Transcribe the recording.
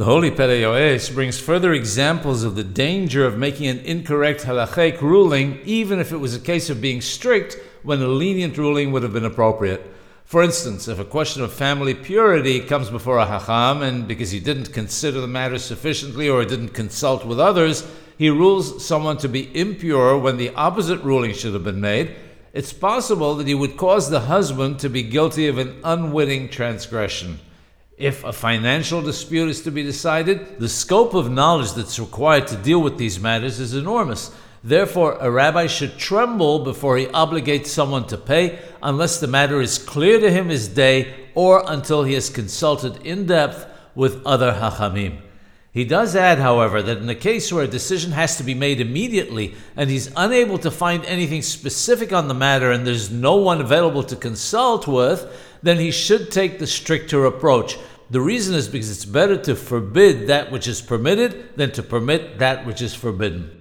The Holy Pele Yoetz brings further examples of the danger of making an incorrect halachic ruling, even if it was a case of being strict when a lenient ruling would have been appropriate. For instance, if a question of family purity comes before a hacham, and because he didn't consider the matter sufficiently or didn't consult with others, he rules someone to be impure when the opposite ruling should have been made, it's possible that he would cause the husband to be guilty of an unwitting transgression. If a financial dispute is to be decided, the scope of knowledge that's required to deal with these matters is enormous. Therefore, a rabbi should tremble before he obligates someone to pay unless the matter is clear to him as day or until he has consulted in depth with other hachamim. He does add, however, that in a case where a decision has to be made immediately and he's unable to find anything specific on the matter and there's no one available to consult with, then he should take the stricter approach. The reason is because it's better to forbid that which is permitted than to permit that which is forbidden.